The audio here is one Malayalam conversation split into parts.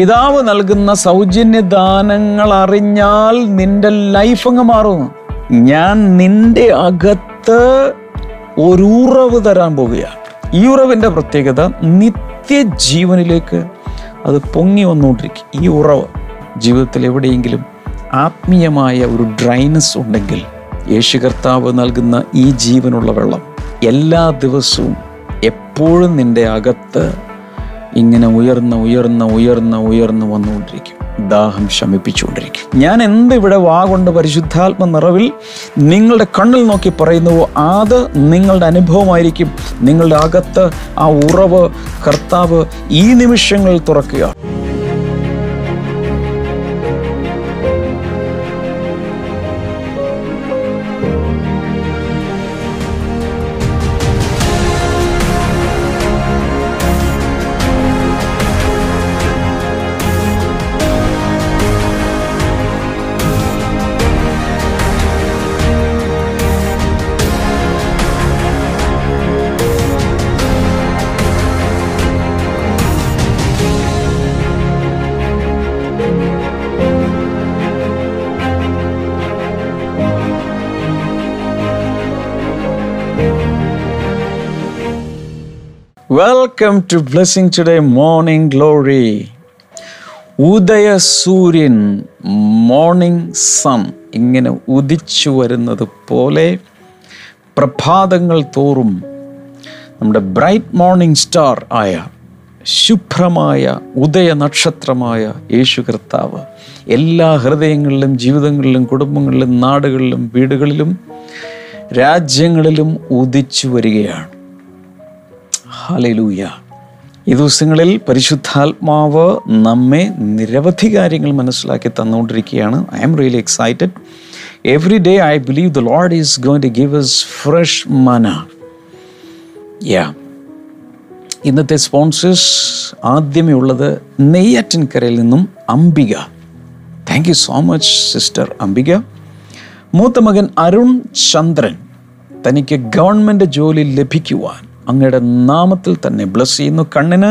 പിതാവ് നൽകുന്ന സൗജന്യ ദാനങ്ങൾ അറിഞ്ഞാൽ നിന്റെ ലൈഫ് അങ്ങ് മാറും. ഞാൻ നിന്റെ അകത്ത് ഒരു ഉറവ് തരാൻ പോവുകയാണ് ഈ ഉറവിന്റെ പ്രത്യേകത നിത്യജീവനിലേക്ക് അത് പൊങ്ങി വന്നുകൊണ്ടിരിക്കും. ഈ ഉറവ് ജീവിതത്തിൽ എവിടെയെങ്കിലും ആത്മീയമായ ഒരു ഡ്രൈനസ് ഉണ്ടെങ്കിൽ യേശു കർത്താവ് നൽകുന്ന ഈ ജീവനുള്ള വെള്ളം എല്ലാ ദിവസവും എപ്പോഴും നിന്റെ അകത്ത് ഇങ്ങനെ ഉയർന്ന് ഉയർന്ന് ഉയർന്ന് ഉയർന്ന് വന്നുകൊണ്ടിരിക്കും. ദാഹം ശമിപ്പിച്ചുകൊണ്ടിരിക്കും. ഞാൻ എന്ത് ഇവിടെ വാ കൊണ്ട് പരിശുദ്ധാത്മ നിറവിൽ നിങ്ങളുടെ കണ്ണിൽ നോക്കി പറയുന്നുവോ അത് നിങ്ങളുടെ അനുഭവമായിരിക്കും. നിങ്ങളുടെ അകത്ത് ആ ഉറവ് കർത്താവ് ഈ നിമിഷങ്ങളിൽ തുറക്കുക welcome to Blessing Today Morning Glory ഉദയ സൂര്യൻ മോർണിംഗ് സൺ ഇങ്ങനെ ഉദിച്ചു വരുന്നത് പോലെ പ്രഭാതങ്ങൾ തോറും നമ്മുടെ ബ്രൈറ്റ് മോർണിംഗ് സ്റ്റാർ ആയ ശുഭ്രമായ ഉദയ നക്ഷത്രമായ യേശു കർത്താവ് എല്ലാ ഹൃദയങ്ങളിലും ജീവിതങ്ങളിലും കുടുംബങ്ങളിലും നാടുകളിലും വീടുകളിലും രാജ്യങ്ങളിലും ഉദിച്ചു വരികയാണ്. ഹാലലൂയ. ഈ ദിവസങ്ങളിൽ പരിശുദ്ധാത്മാവ് നമ്മെ നിരവധി കാര്യങ്ങൾ മനസ്സിലാക്കി തന്നുകൊണ്ടിരിക്കുകയാണ്. I am really excited every day I believe the Lord is going to give us fresh manna ഇന്നത്തെ സ്പോൺസേഴ്സ് ആദ്യമേ ഉള്ളത് നെയ്യാറ്റിൻകരയിൽ നിന്നും Ambika. Thank you so much sister Ambika. മൂത്ത മകൻ അരുൺ ചന്ദ്രൻ. തനിക്ക് ഗവൺമെന്റ് ജോലി ലഭിക്കുവാൻ അങ്ങയുടെ നാമത്തിൽ തന്നെ ബ്ലസ് ചെയ്യുന്നു. കണ്ണിന്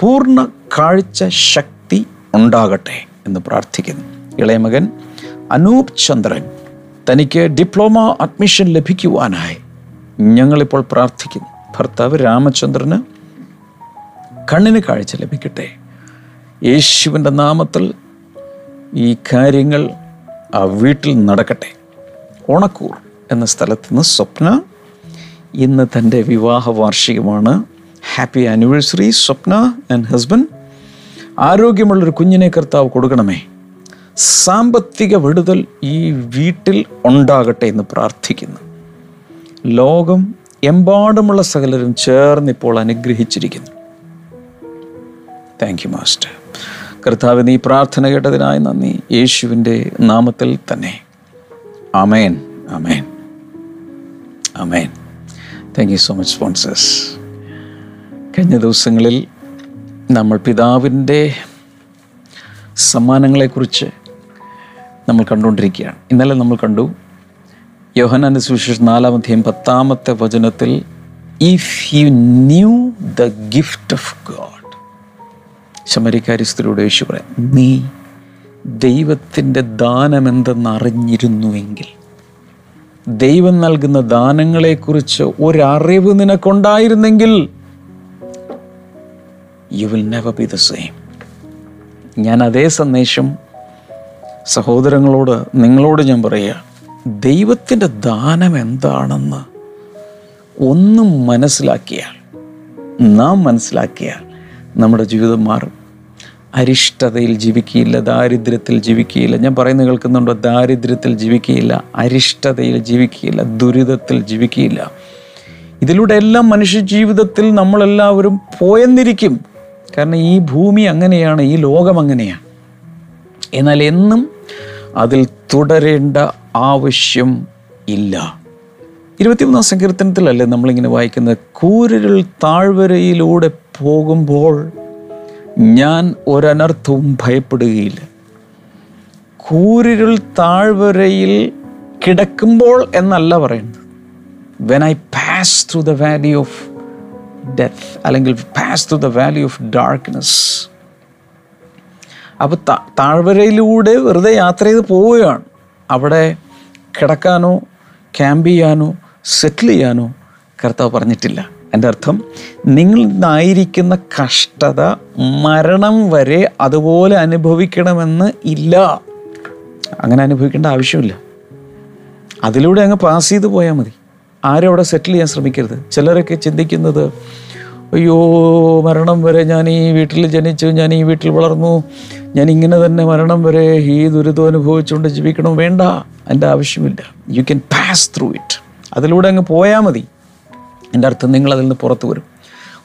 പൂർണ കാഴ്ച ശക്തി ഉണ്ടാകട്ടെ എന്ന് പ്രാർത്ഥിക്കുന്നു. ഇളയമകൻ അനൂപ് ചന്ദ്രൻ തനിക്ക് ഡിപ്ലോമ അഡ്മിഷൻ ലഭിക്കുവാനായി ഞങ്ങളിപ്പോൾ പ്രാർത്ഥിക്കുന്നു. ഭർത്താവ് രാമചന്ദ്രന് കണ്ണിന് കാഴ്ച ലഭിക്കട്ടെ. യേശുവിന്റെ നാമത്തിൽ ഈ കാര്യങ്ങൾ ആ വീട്ടിൽ നടക്കട്ടെ. ഓണക്കൂർ എന്ന സ്ഥലത്ത് നിന്ന് സ്വപ്ന ഇന്ന് തന്റെ വിവാഹ വാർഷികമാണ്. Happy anniversary Swapna and husband ആരോഗ്യമുള്ളൊരു കുഞ്ഞിനെ കർത്താവ് കൊടുക്കണമേ. സാമ്പത്തിക വിടുതൽ ഈ വീട്ടിൽ ഉണ്ടാകട്ടെ എന്ന് പ്രാർത്ഥിക്കുന്നു. ലോകം എമ്പാടുമുള്ള സകലരും ചേർന്നിപ്പോൾ അനുഗ്രഹിച്ചിരിക്കുന്നു. താങ്ക് യു മാസ്റ്റർ കർത്താവ് നീ പ്രാർത്ഥന കേട്ടതിനായി നന്ദി. യേശുവിന്റെ നാമത്തിൽ തന്നെ. Amen amen amen thank you so much sponsors കഴിഞ്ഞ ദിവസങ്ങളിൽ നമ്മൾ പിതാവിന്റെ സമ്മാനങ്ങളെക്കുറിച്ച് നമ്മൾ കണ്ടുകൊണ്ടിരിക്കുകയാണ്. ഇന്നലെ നമ്മൾ കണ്ടു യോഹനാന്റെ സുവിശേഷം നാലാമധ്യം പത്താമത്തെ വചനത്തിൽ if you knew the gift of God ശമരിക്കാരി സ്ത്രീയുടെ യേശു പറയാം നീ ദൈവത്തിന്റെ ദാനം എന്തെന്ന് അറിഞ്ഞിരുന്നുവെങ്കിൽ ദൈവം നൽകുന്ന ദാനങ്ങളെക്കുറിച്ച് ഒരറിവ് നിനക്കുണ്ടായിരുന്നെങ്കിൽ you will never be the same ഞാൻ അതേ സന്ദേശം സഹോദരങ്ങളോട് നിങ്ങളോട് ഞാൻ പറയുക. ദൈവത്തിന്റെ ദാനം എന്താണെന്ന് ഒന്നും മനസ്സിലാക്കിയാൽ നാം മനസ്സിലാക്കിയാൽ നമ്മുടെ ജീവിതം മാറും. അരിഷ്ടതയിൽ ജീവിക്കുകയില്ല ദാരിദ്ര്യത്തിൽ ജീവിക്കുകയില്ല. ഞാൻ പറയുന്നത് കേൾക്കുന്നുണ്ടോ? ദാരിദ്ര്യത്തിൽ ജീവിക്കുകയില്ല അരിഷ്ടതയിൽ ജീവിക്കുകയില്ല ദുരിതത്തിൽ ജീവിക്കുകയില്ല. ഇതിലൂടെ എല്ലാം മനുഷ്യ ജീവിതത്തിൽ നമ്മളെല്ലാവരും പോയെന്നിരിക്കും. കാരണം ഈ ഭൂമി അങ്ങനെയാണ് ഈ ലോകം അങ്ങനെയാണ്. എന്നാൽ എന്നും അതിൽ തുടരേണ്ട ആവശ്യം ഇല്ല. ഇരുപത്തിമൂന്നാം സങ്കീർത്തനത്തിലല്ലേ നമ്മളിങ്ങനെ വായിക്കുന്നത്? കൂരിരുൾ താഴ്വരയിലൂടെ പോകുമ്പോൾ ഞാൻ ഒരനർത്ഥവും ഭയപ്പെടുകയില്ല. കൂരിരുൾ താഴ്വരയിൽ കിടക്കുമ്പോൾ എന്നല്ല പറയുന്നത്. When I pass through the valley of death അല്ലെങ്കിൽ pass through the valley of darkness അപ്പോൾ താഴ്വരയിലൂടെ വെറുതെ യാത്ര ചെയ്ത് പോവുകയാണ്. അവിടെ കിടക്കാനോ ക്യാമ്പ് ചെയ്യാനോ സെറ്റിൽ ചെയ്യാനോ കർത്താവ് പറഞ്ഞിട്ടില്ല. എന്റെ അർത്ഥം നിങ്ങൾ നിന്നായിരിക്കുന്ന കഷ്ടത മരണം വരെ അതുപോലെ അനുഭവിക്കണമെന്ന് ഇല്ല. അങ്ങനെ അനുഭവിക്കേണ്ട ആവശ്യമില്ല. അതിലൂടെ അങ്ങ് പാസ് ചെയ്ത് പോയാൽ മതി. ആരും അവിടെ സെറ്റിൽ ചെയ്യാൻ ശ്രമിക്കരുത്. ചിലരൊക്കെ ചിന്തിക്കുന്നത് അയ്യോ മരണം വരെ ഞാൻ ഈ വീട്ടിൽ ജനിച്ചു ഞാൻ ഈ വീട്ടിൽ വളർന്നു ഞാൻ ഇങ്ങനെ തന്നെ മരണം വരെ ഈ ദുരിതം അനുഭവിച്ചുകൊണ്ട് ജീവിക്കണം വേണ്ട. അതിന്റെ ആവശ്യമില്ല. You can pass through it അതിലൂടെ അങ്ങ് പോയാൽ മതി. എന്റെ അർത്ഥം നിങ്ങളതിൽ നിന്ന് പുറത്തു വരും.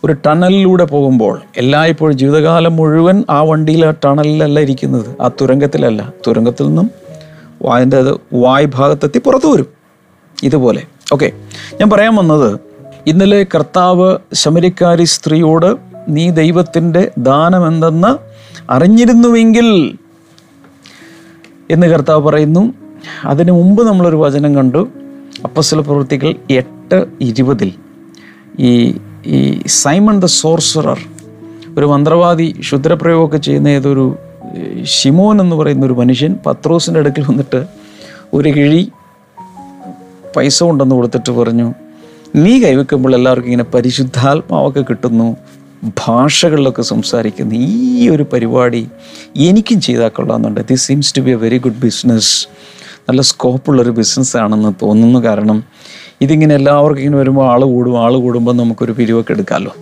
ഒരു ടണലിലൂടെ പോകുമ്പോൾ എല്ലായ്പ്പോഴും ജീവിതകാലം മുഴുവൻ ആ വണ്ടിയിൽ ആ ടണലിലല്ല ഇരിക്കുന്നത്. ആ തുരങ്കത്തിലല്ല. തുരങ്കത്തിൽ നിന്നും അതിന്റെ അത് വായ് ഭാഗത്തെത്തി പുറത്തു വരും. ഇതുപോലെ. ഓക്കെ. ഞാൻ പറയാൻ വന്നത് ഇന്നലെ കർത്താവ് ശമരിക്കാരി സ്ത്രീയോട് നീ ദൈവത്തിന്റെ ദാനം എന്തെന്ന് അറിഞ്ഞിരുന്നുവെങ്കിൽ എന്ന് കർത്താവ് പറയുന്നു. അതിനു മുമ്പ് നമ്മളൊരു വചനം കണ്ടു. അപ്പസ്വല പ്രവൃത്തികൾ എട്ട് ഇരുപതിൽ. ഈ ഈ സൈമൺ ദ സോർസറർ ഒരു മന്ത്രവാദി ക്ഷുദ്രപ്രയോഗമൊക്കെ ചെയ്യുന്ന ഏതൊരു ഷിമോൻ എന്ന് പറയുന്ന ഒരു മനുഷ്യൻ പത്രോസിന്റെ അടുക്കൽ വന്നിട്ട് ഒരു കിഴി പൈസ കൊണ്ടെന്ന് കൊടുത്തിട്ട് പറഞ്ഞു നീ കൈവെക്കുമ്പോൾ എല്ലാവർക്കും ഇങ്ങനെ പരിശുദ്ധാത്മാവൊക്കെ കിട്ടുന്നു ഭാഷകളിലൊക്കെ സംസാരിക്കുന്നു ഈ ഒരു പരിപാടി എനിക്കും ചെയ്താൽ കൊള്ളാമെന്നുണ്ട്. This seems to be a very good business നല്ല സ്കോപ്പുള്ളൊരു ബിസിനസ്സാണെന്ന് തോന്നുന്നു കാരണം ഇതിങ്ങനെ എല്ലാവർക്കും ഇങ്ങനെ വരുമ്പോൾ ആൾ കൂടും ആൾ കൂടുമ്പോൾ നമുക്കൊരു പിരിവൊക്കെ എടുക്കാമല്ലോ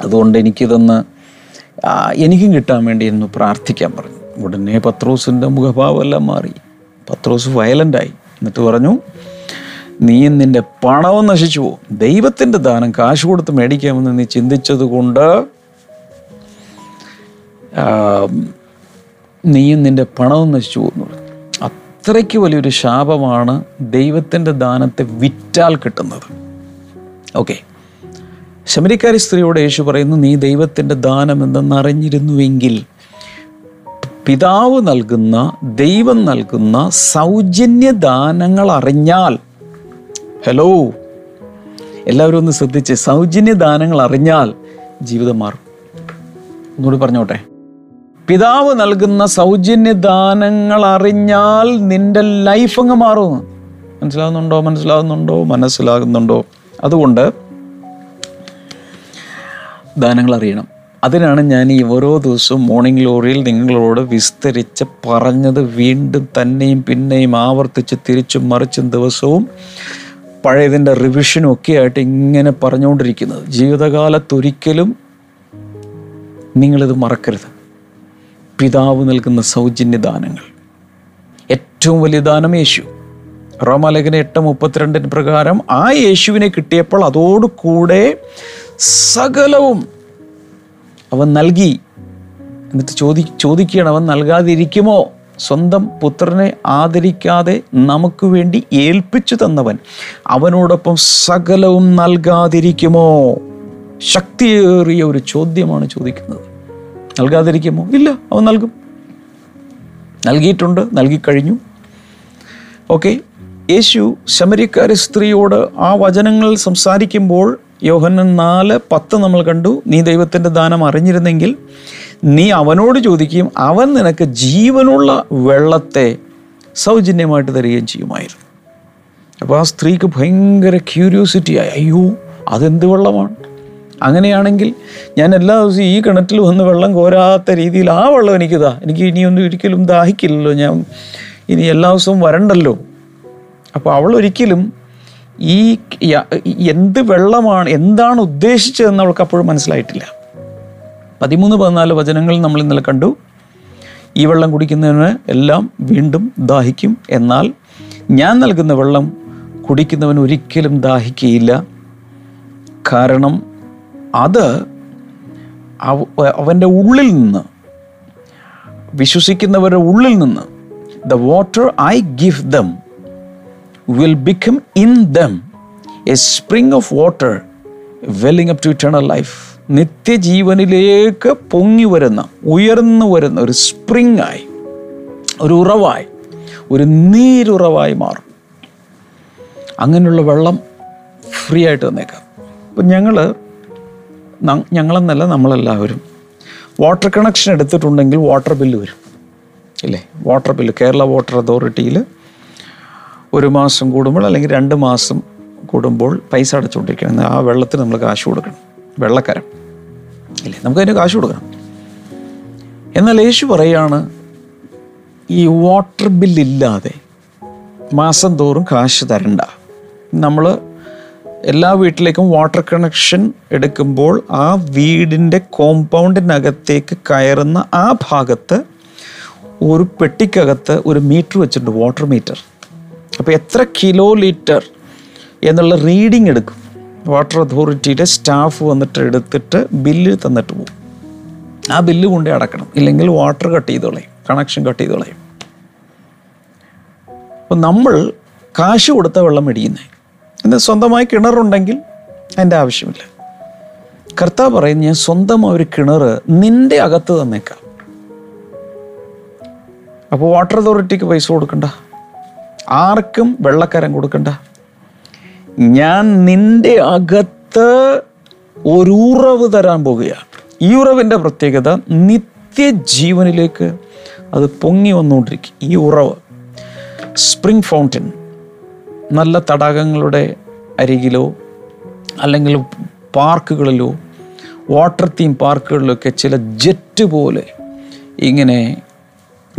അതുകൊണ്ട് എനിക്കിതൊന്ന് എനിക്കും കിട്ടാൻ വേണ്ടി എന്ന് പ്രാർത്ഥിക്കാൻ പറഞ്ഞു. ഉടനെ പത്രോസിന്റെ മുഖഭാവമെല്ലാം മാറി. പത്രോസ് വയലന്റായി എന്നിട്ട് പറഞ്ഞു നീ നിന്റെ പണവും നശിച്ചു പോകും. ദൈവത്തിന്റെ ദാനം കാശ് കൊടുത്ത് മേടിക്കാമെന്ന് നീ ചിന്തിച്ചത് കൊണ്ട് നീയും നിന്റെ പണവും നശിച്ചു പോകുന്നു. അത്രയ്ക്ക് വലിയൊരു ശാപമാണ് ദൈവത്തിന്റെ ദാനത്തെ വിറ്റാൽ കിട്ടുന്നത്. ഓക്കെ ശമരിക്കാരി സ്ത്രീയോട് യേശു പറയുന്നു നീ ദൈവത്തിന്റെ ദാനം എന്തെന്നറിഞ്ഞിരുന്നുവെങ്കിൽ പിതാവ് നൽകുന്ന ദൈവം നൽകുന്ന സൗജന്യ ദാനങ്ങൾ അറിഞ്ഞാൽ ഹലോ എല്ലാവരും ഒന്ന് ശ്രദ്ധിച്ച്. സൗജന്യ ദാനങ്ങൾ അറിഞ്ഞാൽ ജീവിതം മാറും. ഒന്നുകൂടി പറഞ്ഞോട്ടെ? പിതാവ് നൽകുന്ന സൗജന്യ ദാനങ്ങൾ അറിഞ്ഞാൽ നിന്റെ ലൈഫ് അങ്ങ് മാറും. മനസ്സിലാകുന്നുണ്ടോ മനസ്സിലാകുന്നുണ്ടോ മനസ്സിലാകുന്നുണ്ടോ? അതുകൊണ്ട് ദാനങ്ങൾ അറിയണം. അതിനാണ് ഞാൻ ഈ ഓരോ ദിവസവും മോർണിംഗ് ലോറിയിൽ നിങ്ങളോട് വിസ്തരിച്ച് പറഞ്ഞത് വീണ്ടും തന്നെയും പിന്നെയും ആവർത്തിച്ച് തിരിച്ചും മറിച്ചും ദിവസവും പഴയതിന്റെ റിവിഷനും ഒക്കെ ആയിട്ട് ഇങ്ങനെ പറഞ്ഞുകൊണ്ടിരിക്കുന്നത്. ജീവിതകാലത്തൊരിക്കലും നിങ്ങളിത് മറക്കരുത്. പിതാവ് നൽകുന്ന സൗജന്യ ദാനങ്ങൾ ഏറ്റവും വലിയ ദാനം യേശു. റോമാലേഖന എട്ട് മുപ്പത്തിരണ്ടിന് പ്രകാരം ആ യേശുവിനെ കിട്ടിയപ്പോൾ അതോടുകൂടെ സകലവും അവൻ നൽകി. എന്നിട്ട് ചോദി ചോദിക്കുകയാണ് അവൻ നൽകാതിരിക്കുമോ? സ്വന്തം പുത്രനെ ആദരിക്കാതെ നമുക്ക് വേണ്ടി ഏൽപ്പിച്ചു തന്നവൻ അവനോടൊപ്പം സകലവും നൽകാതിരിക്കുമോ? ശക്തിയേറിയ ഒരു ചോദ്യമാണ് ചോദിക്കുന്നത്. നൽകാതിരിക്കുമോ? ഇല്ല അവൻ നൽകും. നൽകിയിട്ടുണ്ട് നൽകിക്കഴിഞ്ഞു. ഓക്കെ യേശു ശമരിക്കാരി സ്ത്രീയോട് ആ വചനങ്ങൾ സംസാരിക്കുമ്പോൾ യോഹന്നൻ നാല് പത്ത് നമ്മൾ കണ്ടു. നീ ദൈവത്തിന്റെ ദാനം അറിഞ്ഞിരുന്നെങ്കിൽ നീ അവനോട് ചോദിക്കുകയും അവൻ നിനക്ക് ജീവനുള്ള വെള്ളത്തെ സൗജന്യമായിട്ട് തരികയും ചെയ്യുമായിരുന്നു. അപ്പോൾ ആ സ്ത്രീക്ക് ഭയങ്കര ക്യൂരിയോസിറ്റി ആയി അയ്യോ അതെന്ത് വെള്ളമാണ്? അങ്ങനെയാണെങ്കിൽ ഞാൻ എല്ലാ ദിവസവും ഈ കിണറ്റിൽ വന്ന് വെള്ളം കോരാത്ത രീതിയിൽ ആ വെള്ളം എനിക്കിതാ. എനിക്ക് ഇനിയൊന്നും ഒരിക്കലും ദാഹിക്കില്ലല്ലോ ഞാൻ. ഇനി എല്ലാ ദിവസവും വരണ്ടല്ലോ. അപ്പോൾ അവൾ ഒരിക്കലും ഈ എന്ത് വെള്ളമാണ് എന്താണ് ഉദ്ദേശിച്ചതെന്ന് അവൾക്ക് അപ്പോഴും മനസ്സിലായിട്ടില്ല. പതിമൂന്ന് പതിനാല് വചനങ്ങൾ നമ്മൾ ഇന്നലെ കണ്ടു. ഈ വെള്ളം കുടിക്കുന്നതിന് എല്ലാം വീണ്ടും ദാഹിക്കും. എന്നാൽ ഞാൻ നൽകുന്ന വെള്ളം കുടിക്കുന്നവൻ ഒരിക്കലും ദാഹിക്കുകയില്ല. കാരണം അത് അവ- അവന്റെ ഉള്ളിൽ നിന്ന് വിശ്വസിക്കുന്നവരുടെ ഉള്ളിൽ നിന്ന് the water I give them will become in them a spring of water welling up to eternal life നിത്യജീവനിലേക്ക് പൊങ്ങി വരുന്ന ഉയർന്നു വരുന്ന ഒരു സ്പ്രിങ് ആയി ഒരു ഉറവായി ഒരു നീരുറവായി മാറും. അങ്ങനെയുള്ള വെള്ളം ഫ്രീ ആയിട്ട് തന്നേക്കാം. അപ്പം ഞങ്ങൾ ഞങ്ങളെന്നല്ല നമ്മളെല്ലാവരും. വാട്ടർ കണക്ഷൻ എടുത്തിട്ടുണ്ടെങ്കിൽ വാട്ടർ ബില്ല് വരും. ഇല്ലേ? വാട്ടർ ബില്ല് കേരള വാട്ടർ അതോറിറ്റിയിൽ ഒരു മാസം കൂടുമ്പോൾ അല്ലെങ്കിൽ രണ്ട് മാസം കൂടുമ്പോൾ പൈസ അടച്ചുകൊണ്ടിരിക്കണം. ആ വെള്ളത്തിന് നമ്മൾ കാശ് കൊടുക്കണം. വെള്ളക്കരം. ഇല്ലേ? നമുക്ക് നമുക്കതിന് കാശ് കൊടുക്കണം. എന്നാൽ യേശു പറയാണ് ഈ വാട്ടർ ബില്ലില്ലാതെ മാസം തോറും കാശ് തരണ്ട. നമ്മൾ എല്ലാ വീട്ടിലേക്കും വാട്ടർ കണക്ഷൻ എടുക്കുമ്പോൾ ആ വീടിന്റെ കോമ്പൗണ്ടിനകത്തേക്ക് കയറുന്ന ആ ഭാഗത്ത് ഒരു പെട്ടിക്കകത്ത് ഒരു മീറ്റർ വെച്ചിട്ടുണ്ട് വാട്ടർ മീറ്റർ അപ്പോൾ എത്ര കിലോ ലിറ്റർ എന്നുള്ള റീഡിംഗ് എടുക്കും. വാട്ടർ അതോറിറ്റിയുടെ സ്റ്റാഫ് വന്നിട്ട് എടുത്തിട്ട് ബില്ല് തന്നിട്ട് പോകും ആ ബില്ല് കൊണ്ടേ അടക്കണം. ഇല്ലെങ്കിൽ വാട്ടർ കട്ട് ചെയ്ത് കളയും കണക്ഷൻ കട്ട് ചെയ്ത് കളയും അപ്പം നമ്മൾ കാശ് കൊടുത്ത വെള്ളം മേടിക്കുന്നത് എന്നാൽ സ്വന്തമായി കിണറുണ്ടെങ്കിൽ അതിന്റെ ആവശ്യമില്ല. കർത്താവ് പറയും ഞാൻ സ്വന്തം ഒരു കിണർ നിന്റെ അകത്ത് തന്നേക്കാം. അപ്പോൾ വാട്ടർ അതോറിറ്റിക്ക് പൈസ കൊടുക്കണ്ട. ആർക്കും വെള്ളക്കരം കൊടുക്കണ്ട. ഞാൻ നിന്റെ അകത്ത് ഒരു ഉറവ് തരാൻ പോകുകയാണ്. ഈ ഉറവിന്റെ പ്രത്യേകത നിത്യജീവനിലേക്ക് അത് പൊങ്ങി വന്നുകൊണ്ടിരിക്കും. ഈ ഉറവ് സ്പ്രിംഗ് ഫൗണ്ടൻ. നല്ല തടാകങ്ങളുടെ അരികിലോ അല്ലെങ്കിൽ പാർക്കുകളിലോ വാട്ടർ തീം പാർക്കുകളിലൊക്കെ ചില ജെറ്റ് പോലെ ഇങ്ങനെ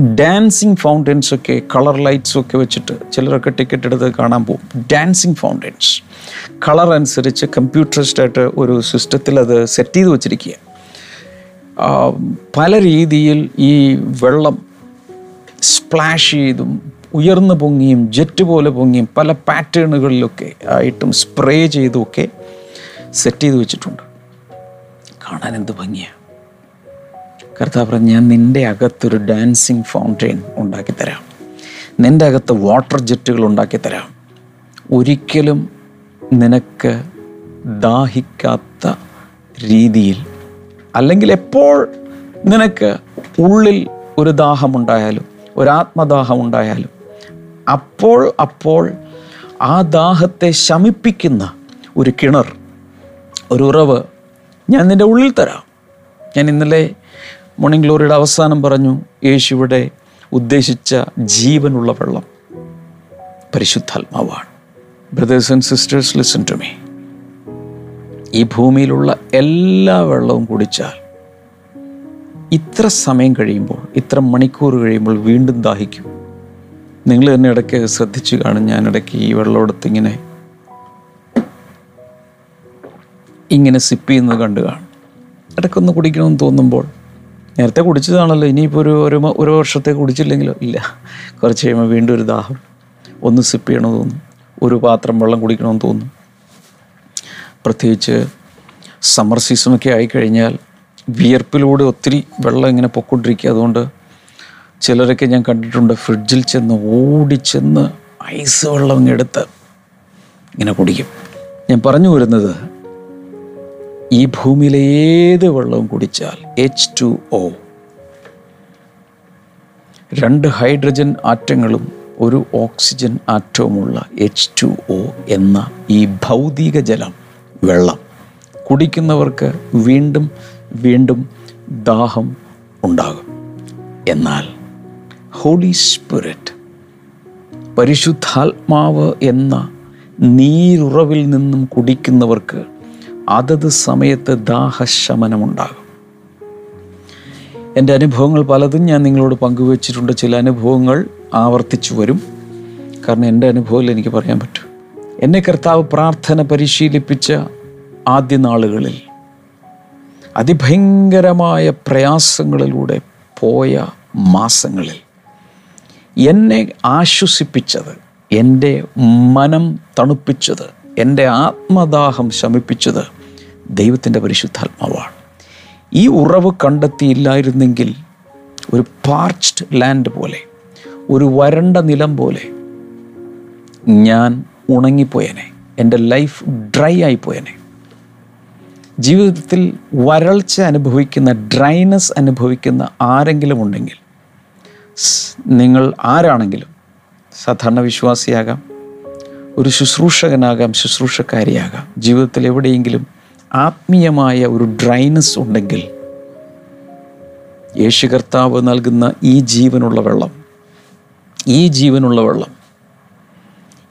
ഡാൻസിങ് ഫൗണ്ടൻസൊക്കെ കളർ ലൈറ്റ്സൊക്കെ വെച്ചിട്ട് ചിലരൊക്കെ ടിക്കറ്റ് എടുത്ത് കാണാൻ പോകും. ഡാൻസിങ് ഫൗണ്ടൻസ് കളർ അനുസരിച്ച് കമ്പ്യൂട്ടറിസ്റ്റായിട്ട് ഒരു സിസ്റ്റത്തിൽ അത് സെറ്റ് ചെയ്ത് വെച്ചിരിക്കുക പല രീതിയിൽ ഈ വെള്ളം സ്പ്ലാഷ് ചെയ്തും ഉയർന്നു പൊങ്ങിയും ജെറ്റ് പോലെ പൊങ്ങിയും പല പാറ്റേണുകളിലൊക്കെ ആയിട്ടും സ്പ്രേ ചെയ്തുമൊക്കെ സെറ്റ് ചെയ്ത് വെച്ചിട്ടുണ്ട്. കാണാൻ എന്ത് ഭംഗിയാണ് കർത്താവ് പറഞ്ഞു ഞാൻ നിന്റെ അകത്തൊരു ഡാൻസിങ് ഫൗണ്ടെയിൻ ഉണ്ടാക്കി തരാം. നിന്റെ അകത്ത് വാട്ടർ ജെറ്റുകൾ ഉണ്ടാക്കി തരാം. ഒരിക്കലും നിനക്ക് ദാഹിക്കാത്ത രീതിയിൽ അല്ലെങ്കിൽ എപ്പോൾ നിനക്ക് ഉള്ളിൽ ഒരു ദാഹമുണ്ടായാലും ഒരാത്മദാഹം ഉണ്ടായാലും അപ്പോൾ അപ്പോൾ ആ ദാഹത്തെ ശമിപ്പിക്കുന്ന ഒരു കിണർ ഒരു ഉറവ് ഞാൻ നിന്റെ ഉള്ളിൽ തരാം. ഞാൻ ഇന്നലെ മോർണിംഗ് ഗ്ലോറിയുടെ അവസാനം പറഞ്ഞു യേശുവിടെ ഉദ്ദേശിച്ച ജീവനുള്ള വെള്ളം പരിശുദ്ധാത്മാവാണ്. Brothers and sisters listen to me ഈ ഭൂമിയിലുള്ള എല്ലാ വെള്ളവും കുടിച്ചാൽ ഇത്ര സമയം കഴിയുമ്പോൾ ഇത്ര മണിക്കൂർ കഴിയുമ്പോൾ വീണ്ടും ദാഹിക്കും. നിങ്ങൾ തന്നെ ഇടയ്ക്ക് ശ്രദ്ധിച്ചു കാണും. ഞാൻ ഇടയ്ക്ക് ഈ വെള്ളം എടുത്ത് ഇങ്ങനെ ഇങ്ങനെ സിപ്പ് ചെയ്യുന്നത് കണ്ടു കാണും. ഇടയ്ക്കൊന്ന് കുടിക്കണമെന്ന് തോന്നുമ്പോൾ നേരത്തെ കുടിച്ചതാണല്ലോ. ഇനിയിപ്പോൾ ഒരു ഒരു ഒരു വർഷത്തെ കുടിച്ചില്ലെങ്കിലോ? ഇല്ല. കുറച്ച് കഴിയുമ്പോൾ വീണ്ടും ഒരു ദാഹം. ഒന്ന് സിപ്പ് ചെയ്യണമെന്ന് തോന്നും. ഒരു പാത്രം വെള്ളം കുടിക്കണമെന്ന് തോന്നും. പ്രത്യേകിച്ച് സമ്മർ സീസണൊക്കെ ആയിക്കഴിഞ്ഞാൽ വിയർപ്പിലൂടെ ഒത്തിരി വെള്ളം ഇങ്ങനെ പൊക്കൊണ്ടിരിക്കുക. അതുകൊണ്ട് ചിലരൊക്കെ ഞാൻ കണ്ടിട്ടുണ്ട് ഫ്രിഡ്ജിൽ ചെന്ന് ഓടിച്ചെന്ന് ഐസ് വെള്ളം എടുത്ത് ഇങ്ങനെ കുടിക്കും. ഞാൻ പറഞ്ഞു വരുന്നത് ഈ ഭൂമിയിലെ ഏത് വെള്ളവും കുടിച്ചാൽ എച്ച് ടു ഒ രണ്ട് ഹൈഡ്രജൻ ആറ്റങ്ങളും ഒരു ഓക്സിജൻ ആറ്റവുമുള്ള എച്ച് ടു ഒ എന്ന ഈ ഭൗതിക ജലം വെള്ളം കുടിക്കുന്നവർക്ക് വീണ്ടും വീണ്ടും ദാഹം ഉണ്ടാകും. എന്നാൽ ഹോളി സ്പിരിറ്റ് പരിശുദ്ധാത്മാവ് എന്ന നീരുറവിൽ നിന്നും കുടിക്കുന്നവർക്ക് അതത് സമയത്ത് ദാഹശമനമുണ്ടാകും. എന്റെ അനുഭവങ്ങൾ പലതും ഞാൻ നിങ്ങളോട് പങ്കുവച്ചിട്ടുണ്ട്. ചില അനുഭവങ്ങൾ ആവർത്തിച്ചു വരും. കാരണം എന്റെ അനുഭവത്തിൽ എനിക്ക് പറയാൻ പറ്റും. എന്നെ കർത്താവ് പ്രാർത്ഥന പരിശീലിപ്പിച്ച ആദ്യ നാളുകളിൽ അതിഭയങ്കരമായ പ്രയാസങ്ങളിലൂടെ പോയ മാസങ്ങളിൽ എന്നെ ആശ്വസിപ്പിച്ചത് എന്റെ മനം തണുപ്പിച്ചത് എന്റെ ആത്മദാഹം ശമിപ്പിച്ചത് ദൈവത്തിന്റെ പരിശുദ്ധാത്മാവാണ്. ഈ ഉറവ് കണ്ടെത്തിയില്ലായിരുന്നെങ്കിൽ ഒരു പാർച്ച്ഡ് ലാൻഡ് പോലെ ഒരു വരണ്ട നിലം പോലെ ഞാൻ ഉണങ്ങിപ്പോയനെ എന്റെ ലൈഫ് ഡ്രൈ ആയിപ്പോയനെ. ജീവിതത്തിൽ വരൾച്ച അനുഭവിക്കുന്ന ഡ്രൈനസ് അനുഭവിക്കുന്ന ആരെങ്കിലും ഉണ്ടെങ്കിൽ നിങ്ങൾ ആരാണെങ്കിലും സാധാരണ വിശ്വാസിയാകാം ഒരു ശുശ്രൂഷകനാകാം ശുശ്രൂഷക്കാരിയാകാം. ജീവിതത്തിൽ എവിടെയെങ്കിലും ആത്മീയമായ ഒരു ഡ്രൈനസ് ഉണ്ടെങ്കിൽ യേശു കർത്താവ് നൽകുന്ന ഈ ജീവനുള്ള വെള്ളം ഈ ജീവനുള്ള വെള്ളം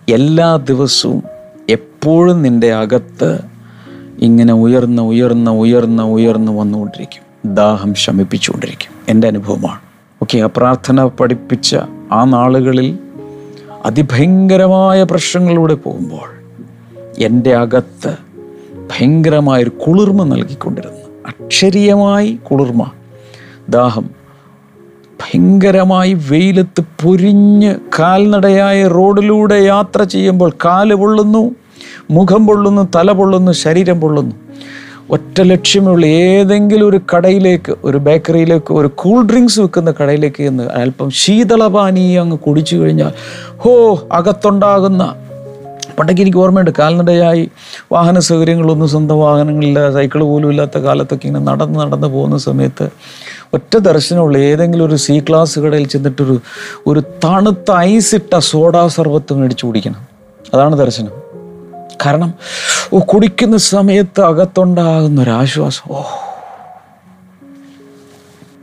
എല്ലാ ദിവസവും എപ്പോഴും നിന്റെ അകത്ത് ഇങ്ങനെ ഉയർന്ന് ഉയർന്ന് ഉയർന്ന് ഉയർന്ന് വന്നുകൊണ്ടിരിക്കും. ദാഹം ശമിപ്പിച്ചുകൊണ്ടിരിക്കും. എന്റെ അനുഭവമാണ്. ഓക്കെ ആ പ്രാർത്ഥന പഠിപ്പിച്ച ആ നാളുകളിൽ അതിഭയങ്കരമായ പ്രശ്നങ്ങളിലൂടെ പോകുമ്പോൾ എന്റെ അകത്ത് ഭയങ്കരമായൊരു കുളിർമ നൽകിക്കൊണ്ടിരുന്നു. അക്ഷരീയമായി കുളിർമ. ദാഹം. ഭയങ്കരമായി വെയിലത്ത് പൊരിഞ്ഞ് കാൽനടയായ റോഡിലൂടെ യാത്ര ചെയ്യുമ്പോൾ കാൽ പൊള്ളുന്നു മുഖം പൊള്ളുന്നു തല പൊള്ളുന്നു ശരീരം പൊള്ളുന്നു. ഒറ്റ ലക്ഷ്യമുള്ള ഏതെങ്കിലും ഒരു കടയിലേക്ക് ഒരു ബേക്കറിയിലേക്ക് ഒരു കൂൾ ഡ്രിങ്ക്സ് വിൽക്കുന്ന കടയിലേക്ക് എന്ന് അല്പം ശീതളപാനീയം അങ്ങ് കുടിച്ചു കഴിഞ്ഞാൽ ഹോ അകത്തുണ്ടാകുന്ന പണ്ടൊക്കെ എനിക്ക് ഓർമ്മയുണ്ട് കാൽനടയായി വാഹന സൗകര്യങ്ങളൊന്നും സ്വന്തം വാഹനങ്ങളില്ല സൈക്കിൾ പോലും ഇല്ലാത്ത കാലത്തൊക്കെ ഇങ്ങനെ നടന്ന് നടന്ന് പോകുന്ന സമയത്ത് ഒറ്റ ദർശനമുള്ള. ഏതെങ്കിലും ഒരു സി ക്ലാസ് കടയിൽ ചെന്നിട്ടൊരു ഒരു തണുത്ത ഐസിട്ട സോഡാ സർബത്ത് മേടിച്ച് കുടിക്കണം. അതാണ് ദർശനം. കാരണം കുടിക്കുന്ന സമയത്ത് അകത്തുണ്ടാകുന്ന ഒരാശ്വാസം ഓ.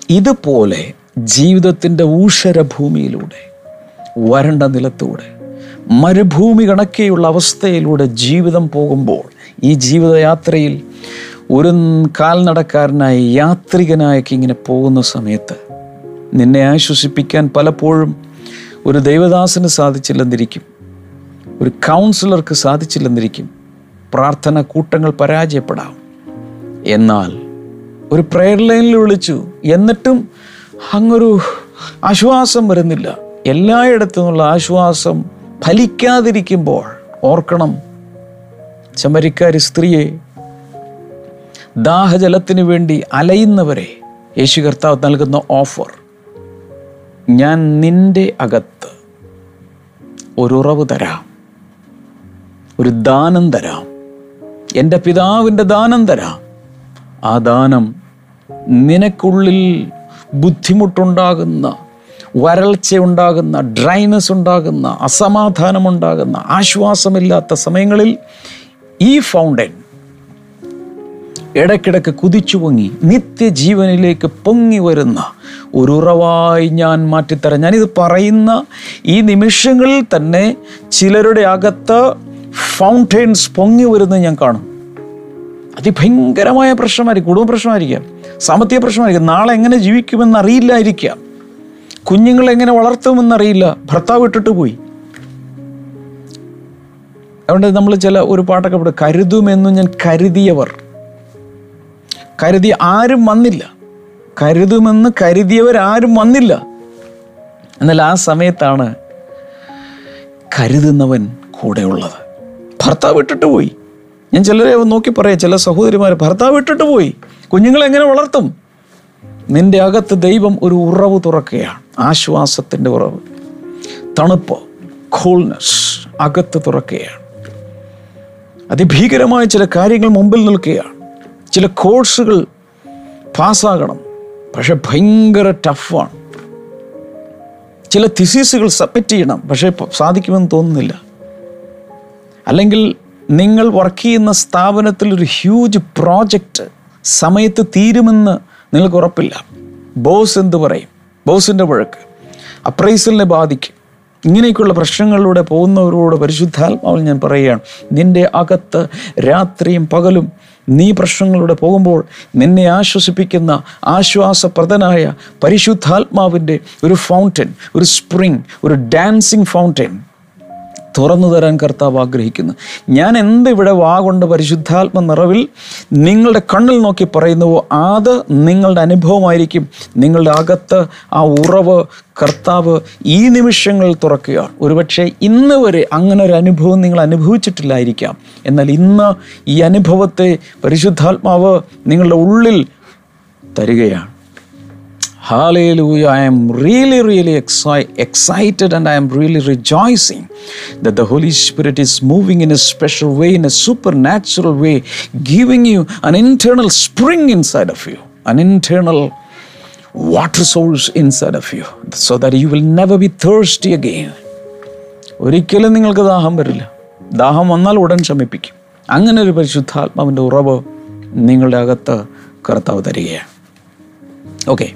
ഇതുപോലെ ജീവിതത്തിന്റെ ഊഷരഭൂമിയിലൂടെ വരണ്ട നിലത്തൂടെ മരുഭൂമി കണക്കെയുള്ള അവസ്ഥയിലൂടെ ജീവിതം പോകുമ്പോൾ ഈ ജീവിതയാത്രയിൽ ഒരു കാൽനടക്കാരനായി യാത്രികനായൊക്കെ ഇങ്ങനെ പോകുന്ന സമയത്ത് നിന്നെ ആശ്വസിപ്പിക്കാൻ പലപ്പോഴും ഒരു ദൈവദാസന് സാധിച്ചില്ലെന്നിരിക്കും. ഒരു കൗൺസിലർക്ക് സാധിച്ചില്ലെന്നിരിക്കും. പ്രാർത്ഥന കൂട്ടങ്ങൾ പരാജയപ്പെടാം. എന്നാൽ ഒരു പ്രെയർ ലൈനിൽ വിളിച്ചു. എന്നിട്ടും അങ്ങൊരു ആശ്വാസം വരുന്നില്ല. എല്ലായിടത്തു നിന്നുള്ള ആശ്വാസം ഫലിക്കാതിരിക്കുമ്പോൾ ഓർക്കണം ചമരിക്കാരി സ്ത്രീയെ ദാഹജലത്തിന് വേണ്ടി അലയുന്നവരെ യേശു കർത്താവ് നൽകുന്ന ഓഫർ ഞാൻ നിന്റെ അകത്ത് ഒരുറവ് തരാം ഒരു ദാനം തരാം. എന്റെ പിതാവിന്റെ ദാനം തരാം. ആ ദാനം നിനക്കുള്ളിൽ ബുദ്ധിമുട്ടുണ്ടാകുന്ന വരൾച്ച ഉണ്ടാകുന്ന ഡ്രൈനസ് ഉണ്ടാകുന്ന അസമാധാനമുണ്ടാകുന്ന ആശ്വാസമില്ലാത്ത സമയങ്ങളിൽ ഈ ഫൗണ്ടൻ ഇടയ്ക്കിടയ്ക്ക് കുതിച്ചു പൊങ്ങി നിത്യജീവനിലേക്ക് പൊങ്ങി വരുന്ന ഒരു ഉറവായി ഞാൻ മാറ്റിത്തരാം. ഞാനിത് പറയുന്ന ഈ നിമിഷങ്ങളിൽ തന്നെ ചിലരുടെ അകത്ത് ഫൗണ്ടെയിൻസ് പൊങ്ങി വരുന്നത് ഞാൻ കാണും. അതിഭയങ്കരമായ പ്രശ്നമായിരിക്കും കുടുംബ പ്രശ്നമായിരിക്കാം സാമ്പത്തിക പ്രശ്നമായിരിക്കും. നാളെ എങ്ങനെ ജീവിക്കുമെന്ന് അറിയില്ലായിരിക്കാം. കുഞ്ഞുങ്ങളെ എങ്ങനെ വളർത്തുമെന്നറിയില്ല ഭർത്താവ് ഇട്ടിട്ട് പോയി. അതുകൊണ്ട് നമ്മൾ ചില ഒരു പാട്ടൊക്കെ ഇവിടെ കരുതുമെന്നും ഞാൻ കരുതിയവർ. കരുതി ആരും വന്നില്ല. കരുതുമെന്ന് കരുതിയവരാരും വന്നില്ല. എന്നാൽ ആ സമയത്താണ് കരുതുന്നവൻ കൂടെയുള്ളത്. ഭർത്താവ് ഇട്ടിട്ട് പോയി. ഞാൻ ചിലരെ നോക്കി പറയാം ചില സഹോദരിമാർ ഭർത്താവ് ഇട്ടിട്ട് പോയി. കുഞ്ഞുങ്ങളെ എങ്ങനെ വളർത്തും? നിന്റെ അകത്ത് ദൈവം ഒരു ഉറവ് തുറക്കുകയാണ്. ആശ്വാസത്തിന്റെ ഉറവ്. തണുപ്പ് കൂൾനെസ് അകത്ത് തുറക്കുകയാണ്. അതിഭീകരമായ ചില കാര്യങ്ങൾ മുമ്പിൽ നിൽക്കുകയാണ്. ചില കോഴ്സുകൾ പാസ്സാകണം. പക്ഷെ ഭയങ്കര ടഫാണ്. ചില തിസീസുകൾ സബ്മിറ്റ് ചെയ്യണം. പക്ഷേ സാധിക്കുമെന്ന് തോന്നുന്നില്ല. അല്ലെങ്കിൽ നിങ്ങൾ വർക്ക് ചെയ്യുന്ന സ്ഥാപനത്തിൽ ഒരു ഹ്യൂജ് പ്രോജക്റ്റ് സമയത്ത് തീരുമെന്ന് നിങ്ങൾക്ക് ഉറപ്പില്ല. ബോസ് എന്ത് പറയും? ബോസിന്റെ വഴക്ക്. അപ്രൈസലിനെ ബാധിക്കും. ഇങ്ങനെയൊക്കെയുള്ള പ്രശ്നങ്ങളിലൂടെ പോകുന്നവരോട് പരിശുദ്ധാത്മാവിൽ ഞാൻ പറയുകയാണ് നിന്റെ അകത്ത് രാത്രിയും പകലും നീ പ്രശ്നങ്ങളിലൂടെ പോകുമ്പോൾ നിന്നെ ആശ്വസിപ്പിക്കുന്ന ആശ്വാസപ്രദനായ പരിശുദ്ധാത്മാവിന്റെ ഒരു ഫൗണ്ടൻ ഒരു സ്പ്രിങ് ഒരു ഡാൻസിങ് ഫൗണ്ടൻ തുറന്നു തരാൻ കർത്താവ് ആഗ്രഹിക്കുന്നു. ഞാൻ എന്ത് ഇവിടെ വാ കൊണ്ട് പരിശുദ്ധാത്മ നിറവിൽ നിങ്ങളുടെ കണ്ണിൽ നോക്കി പറയുന്നുവോ അത് നിങ്ങളുടെ അനുഭവമായിരിക്കും. നിങ്ങളുടെ അകത്ത് ആ ഉറവ് കർത്താവ് ഈ നിമിഷങ്ങളിൽ തുറക്കുകയാണ്. ഒരുപക്ഷെ ഇന്ന് വരെ അങ്ങനെ ഒരു അനുഭവം നിങ്ങൾ അനുഭവിച്ചിട്ടില്ലായിരിക്കാം. എന്നാൽ ഇന്ന് ഈ അനുഭവത്തെ പരിശുദ്ധാത്മാവ് നിങ്ങളുടെ ഉള്ളിൽ തരികയാണ്. Hallelujah. I am really, really exci- excited and I am really rejoicing that the Holy Spirit is moving in a special way, in a supernatural way, giving you an internal spring inside of you, an internal water source inside of you, so that you will never be thirsty again. ഒരിക്കലും നിങ്ങൾക്ക് ദാഹം വരില്ല ദാഹം വന്നാൽ ഉടൻ ശമിപ്പിക്കും അങ്ങനെ ഒരു പരിശുദ്ധാത്മാവിന്റെ ഉറവ് നിങ്ങളുടെ അകത്ത് കർത്താവ് തരികയാണ് ഓക്കെ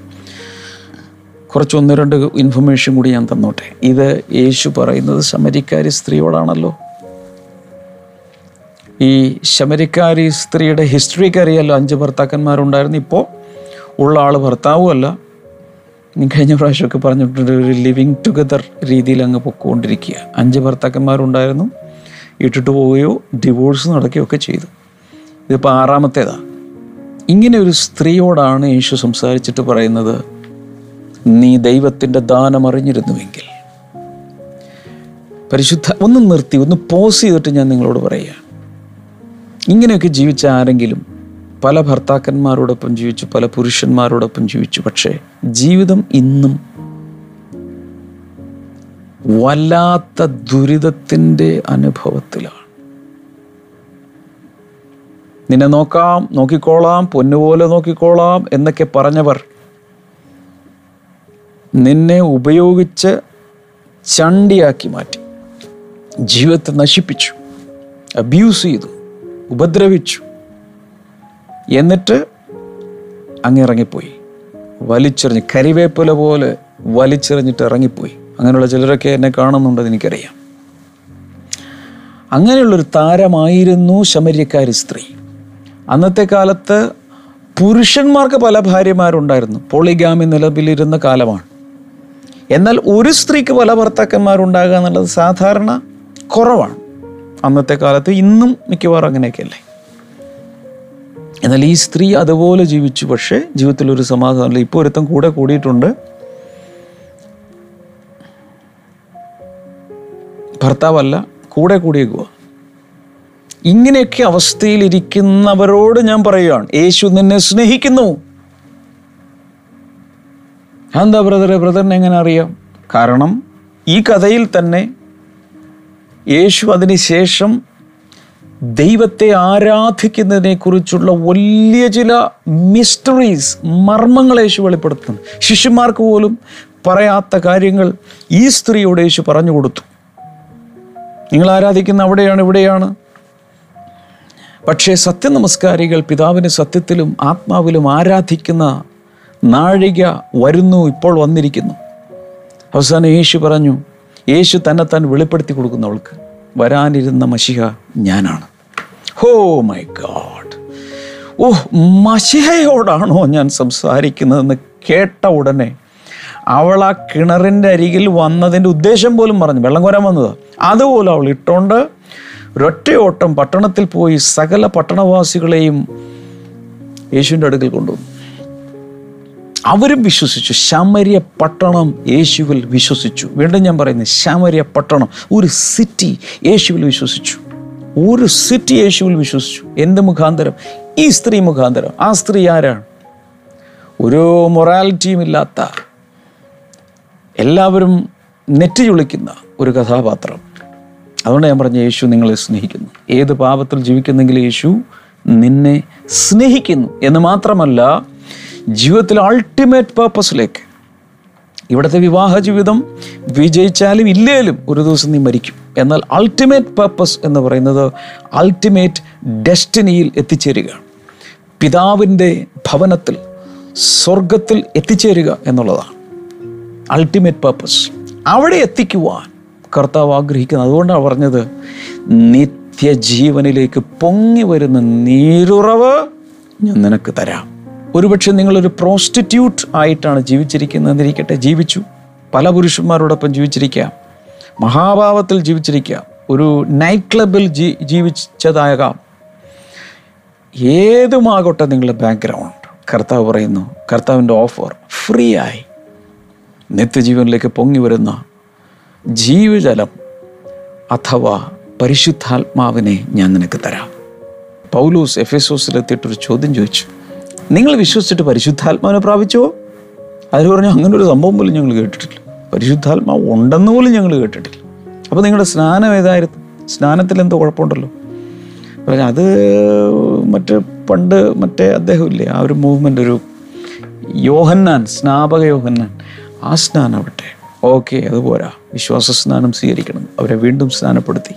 കുറച്ച് ഒന്ന് രണ്ട് ഇൻഫർമേഷൻ കൂടി ഞാൻ തന്നോട്ടെ. ഇത് യേശു പറയുന്നത് ശമരിക്കാരി സ്ത്രീയോടാണല്ലോ. ഈ ശമരിക്കാരി സ്ത്രീയുടെ ഹിസ്റ്ററിക്ക് അറിയാമല്ലോ അഞ്ച് ഭർത്താക്കന്മാരുണ്ടായിരുന്നു. ഇപ്പോൾ ഉള്ള ആൾ ഭർത്താവുമല്ല കഴിഞ്ഞ പ്രാവശ്യമൊക്കെ പറഞ്ഞിട്ടുണ്ട് ഒരു ലിവിങ് ടുഗദർ രീതിയിൽ അങ്ങ് പൊക്കോണ്ടിരിക്കുക. അഞ്ച് ഭർത്താക്കന്മാരുണ്ടായിരുന്നു. ഇട്ടിട്ട് പോവുകയോ ഡിവോഴ്സ് നടക്കുകയോ ഒക്കെ ചെയ്തു. ഇതിപ്പോൾ ആറാമത്തേതാണ് ഇങ്ങനെ ഒരു സ്ത്രീയോടാണ് യേശു സംസാരിച്ചിട്ട് പറയുന്നത്. നീ ദൈവത്തിന്റെ ദാനം അറിഞ്ഞിരുന്നുവെങ്കിൽ. പരിശുദ്ധ ഒന്ന് നിർത്തി ഒന്ന് പോസ് ചെയ്തിട്ട് ഞാൻ നിങ്ങളോട് പറയുക ഇങ്ങനെയൊക്കെ ജീവിച്ച ആരെങ്കിലും പല ഭർത്താക്കന്മാരോടൊപ്പം ജീവിച്ചു പല പുരുഷന്മാരോടൊപ്പം ജീവിച്ചു പക്ഷേ ജീവിതം ഇന്നും വല്ലാത്ത ദുരിതത്തിന്റെ അനുഭവത്തിലാണ്. നിന്നെ നോക്കാം നോക്കിക്കോളാം പൊന്നുപോലെ നോക്കിക്കോളാം എന്നൊക്കെ പറഞ്ഞവർ നിന്നെ ഉപയോഗിച്ച് ചണ്ടിയാക്കി മാറ്റി. ജീവിതത്തെ നശിപ്പിച്ചു. അബ്യൂസ് ചെയ്തു. ഉപദ്രവിച്ചു. എന്നിട്ട് അങ്ങിറങ്ങിപ്പോയി. വലിച്ചെറിഞ്ഞ് കരിവേപ്പില പോലെ വലിച്ചെറിഞ്ഞിട്ട് ഇറങ്ങിപ്പോയി. അങ്ങനെയുള്ള ചിലരൊക്കെ എന്നെ കാണുന്നുണ്ടെന്ന് എനിക്കറിയാം. അങ്ങനെയുള്ളൊരു താരമായിരുന്നു ശമര്യക്കാരി സ്ത്രീ. അന്നത്തെ കാലത്ത് പുരുഷന്മാർക്ക് പല ഭാര്യമാരുണ്ടായിരുന്നു. പോളിഗാമി നിലവിലിരുന്ന കാലമാണ്. എന്നാൽ ഒരു സ്ത്രീക്ക് പല ഭർത്താക്കന്മാരുണ്ടാകുക എന്നുള്ളത് സാധാരണ കുറവാണ്. അന്നത്തെ കാലത്ത് ഇന്നും മിക്കവാറും അങ്ങനെയൊക്കെയല്ലേ? എന്നാൽ ഈ സ്ത്രീ അതുപോലെ ജീവിച്ചു. പക്ഷേ ജീവിതത്തിൽ ഒരു സമാധാനമില്ല ഇപ്പോൾ ഒരുത്തം കൂടെ കൂടിയിട്ടുണ്ട്. ഭർത്താവല്ല കൂടെ കൂടിയേക്കുക ഇങ്ങനെയൊക്കെ അവസ്ഥയിലിരിക്കുന്നവരോട് ഞാൻ പറയുകയാണ്. യേശു നിന്നെ സ്നേഹിക്കുന്നു. എന്താ ബ്രദറെ? ബ്രദറിനെ എങ്ങനെ അറിയാം? കാരണം ഈ കഥയിൽ തന്നെ യേശു അതിന് ശേഷം ദൈവത്തെ ആരാധിക്കുന്നതിനെ കുറിച്ചുള്ള വലിയ ചില മിസ്റ്ററീസ് മർമ്മങ്ങൾ യേശു വെളിപ്പെടുത്തുന്നു. ശിഷ്യന്മാർക്ക് പോലും പറയാത്ത കാര്യങ്ങൾ ഈ സ്ത്രീയോട് യേശു പറഞ്ഞു കൊടുത്തു. നിങ്ങൾ ആരാധിക്കുന്ന അവിടെയാണ് ഇവിടെയാണ്. പക്ഷേ സത്യനമസ്കാരികൾ പിതാവിന് സത്യത്തിലും ആത്മാവിലും ആരാധിക്കുന്ന നാഴിക വരുന്നു ഇപ്പോൾ വന്നിരിക്കുന്നു. അവസാനം യേശു പറഞ്ഞു യേശു തന്നെ താൻ വെളിപ്പെടുത്തി കൊടുക്കുന്നവൾക്ക് വരാനിരുന്ന മഷിഹ ഞാനാണ്. ഹോ മൈ ഗാഡ്. ഓ മഷിഹയോടാണോ ഞാൻ സംസാരിക്കുന്നതെന്ന് കേട്ട ഉടനെ അവൾ ആ കിണറിന്റെ അരികിൽ വന്നതിന്റെ ഉദ്ദേശം പോലും പറഞ്ഞു. വെള്ളം കോരാൻ വന്നത്. അതുപോലെ അവൾ ഇട്ടോണ്ട് ഒരൊറ്റയോട്ടം പട്ടണത്തിൽ പോയി സകല പട്ടണവാസികളെയും യേശുവിന്റെ അടുക്കൽ കൊണ്ടുവന്നു. അവരും വിശ്വസിച്ചു. ശമരിയ പട്ടണം യേശുവിൽ വിശ്വസിച്ചു. വീണ്ടും ഞാൻ പറയുന്നത് ശമരിയ പട്ടണം ഒരു സിറ്റി യേശുവിൽ വിശ്വസിച്ചു. ഒരു സിറ്റി യേശുവിൽ വിശ്വസിച്ചു. എന്ത് മുഖാന്തരം? ഈ സ്ത്രീ മുഖാന്തരം. ആ സ്ത്രീ ആരാണ്? ഒരു മൊറാലിറ്റിയും ഇല്ലാത്ത എല്ലാവരും നെറ്റി ചുളിക്കുന്ന ഒരു കഥാപാത്രം. അതുകൊണ്ട് ഞാൻ പറഞ്ഞ യേശു നിങ്ങളെ സ്നേഹിക്കുന്നു. ഏത് പാപത്തിൽ ജീവിക്കുന്നെങ്കിൽ യേശു നിന്നെ സ്നേഹിക്കുന്നു എന്ന് മാത്രമല്ല ജീവിതത്തിൽ അൾട്ടിമേറ്റ് പേർപ്പസിലേക്ക് ഇവിടുത്തെ വിവാഹ ജീവിതം വിജയിച്ചാലും ഇല്ലേലും ഒരു ദിവസം നീ മരിക്കും. എന്നാൽ അൾട്ടിമേറ്റ് പർപ്പസ് എന്ന് പറയുന്നത് അൾട്ടിമേറ്റ് ഡെസ്റ്റിനിയിൽ എത്തിച്ചേരുക. പിതാവിന്റെ ഭവനത്തിൽ സ്വർഗത്തിൽ എത്തിച്ചേരുക എന്നുള്ളതാണ് അൾട്ടിമേറ്റ് പർപ്പസ് അവിടെ എത്തിക്കുവാൻ കർത്താവ് ആഗ്രഹിക്കുന്നത്. അതുകൊണ്ടാണ് പറഞ്ഞത് നിത്യജീവനിലേക്ക് പൊങ്ങി വരുന്ന നീരുറവ് ഞാൻ നിനക്ക് തരാം. ഒരുപക്ഷെ നിങ്ങളൊരു പ്രോസ്റ്റിറ്റ്യൂട്ട് ആയിട്ടാണ് ജീവിച്ചിരിക്കുന്നതെന്നിരിക്കട്ടെ ജീവിച്ചു. പല പുരുഷന്മാരോടൊപ്പം ജീവിച്ചിരിക്കാം മഹാഭാവത്തിൽ ജീവിച്ചിരിക്കാം ഒരു നൈറ്റ് ക്ലബിൽ ജീ ജീവിച്ചതാകാം. ഏതുമാകട്ടെ നിങ്ങളുടെ ബാക്ക്ഗ്രൗണ്ട് കർത്താവ് പറയുന്നു കർത്താവിന്റെ ഓഫർ ഫ്രീ ആയി. നിത്യജീവനിലേക്ക് പൊങ്ങി വരുന്ന ജീവജലം അഥവാ പരിശുദ്ധാത്മാവിനെ ഞാൻ നിനക്ക് തരാം. പൗലൂസ് എഫ് എസ് ഓസിലെത്തിയിട്ടൊരു ചോദ്യം ചോദിച്ചു. നിങ്ങൾ വിശ്വസിച്ചിട്ട് പരിശുദ്ധാത്മാവിനെ പ്രാപിച്ചോ? അവർ പറഞ്ഞു അങ്ങനെ ഒരു സംഭവം പോലും ഞങ്ങൾ കേട്ടിട്ടില്ല. പരിശുദ്ധാത്മാവ് ഉണ്ടെന്ന് പോലും ഞങ്ങൾ കേട്ടിട്ടില്ല. അപ്പോൾ നിങ്ങളുടെ സ്നാനം ഏതായിരുന്നു? സ്നാനത്തിൽ എന്തോ കുഴപ്പമുണ്ടല്ലോ. പറഞ്ഞു അത് മറ്റേ പണ്ട് മറ്റേ അദ്ദേഹം ഇല്ലേ ആ ഒരു മൂവ്മെന്റ് ഒരു യോഹന്നാൻ സ്നാപക യോഹന്നാൻ. ആ സ്നാനം അവിടെ. ഓക്കെ അതുപോരാ വിശ്വാസ സ്നാനം സ്വീകരിക്കണം. അവരെ വീണ്ടും സ്നാനപ്പെടുത്തി.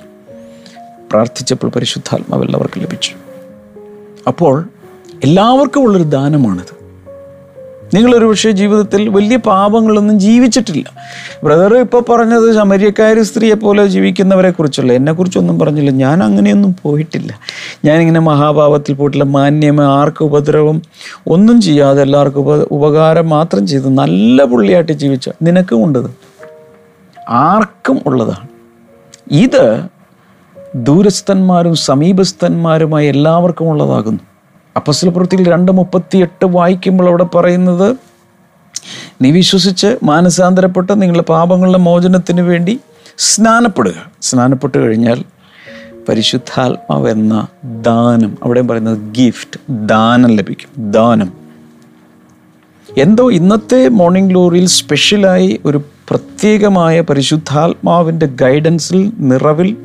പ്രാർത്ഥിച്ചപ്പോൾ പരിശുദ്ധാത്മാവ് എല്ലാവർക്കും ലഭിച്ചു. അപ്പോൾ എല്ലാവർക്കും ഉള്ളൊരു ദാനമാണിത്. നിങ്ങളൊരു പക്ഷേ ജീവിതത്തിൽ വലിയ പാപങ്ങളൊന്നും ജീവിച്ചിട്ടില്ല. ബ്രദർ ഇപ്പോൾ പറഞ്ഞത് ശമര്യക്കാരി സ്ത്രീയെ പോലെ ജീവിക്കുന്നവരെ കുറിച്ചല്ല. എന്നെക്കുറിച്ചൊന്നും പറഞ്ഞില്ല. ഞാൻ അങ്ങനെയൊന്നും പോയിട്ടില്ല. ഞാനിങ്ങനെ മഹാഭാവത്തിൽ പോയിട്ടില്ല. മാന്യമ ആർക്കും ഉപദ്രവം ഒന്നും ചെയ്യാതെ എല്ലാവർക്കും ഉപ ഉപകാരം മാത്രം ചെയ്ത് നല്ല പുള്ളിയായിട്ട് ജീവിച്ച നിനക്കും ഉണ്ടത്. ആർക്കും ഉള്ളതാണ്. ഇത് ദൂരസ്ഥന്മാരും സമീപസ്ഥന്മാരുമായി എല്ലാവർക്കും ഉള്ളതാകുന്നു. അപ്പസ്ലപ്രവൃത്തിയിൽ രണ്ട് മുപ്പത്തിയെട്ട് വായിക്കുമ്പോൾ അവിടെ പറയുന്നത് നീ വിശ്വസിച്ച് മാനസാന്തരപ്പെട്ട് നിങ്ങളുടെ പാപങ്ങളുടെ മോചനത്തിന് വേണ്ടി സ്നാനപ്പെടുക. സ്നാനപ്പെട്ട് കഴിഞ്ഞാൽ പരിശുദ്ധാത്മാവ് എന്ന ദാനം അവിടെ പറയുന്നത് ഗിഫ്റ്റ് ദാനം ലഭിക്കും ദാനം. എന്തോ ഇന്നത്തെ മോർണിംഗ് ഗ്ലോറിയിൽ സ്പെഷ്യലായി ഒരു പ്രത്യേകമായ പരിശുദ്ധാത്മാവിന്റെ ഗൈഡൻസിൽ നിറവിൽ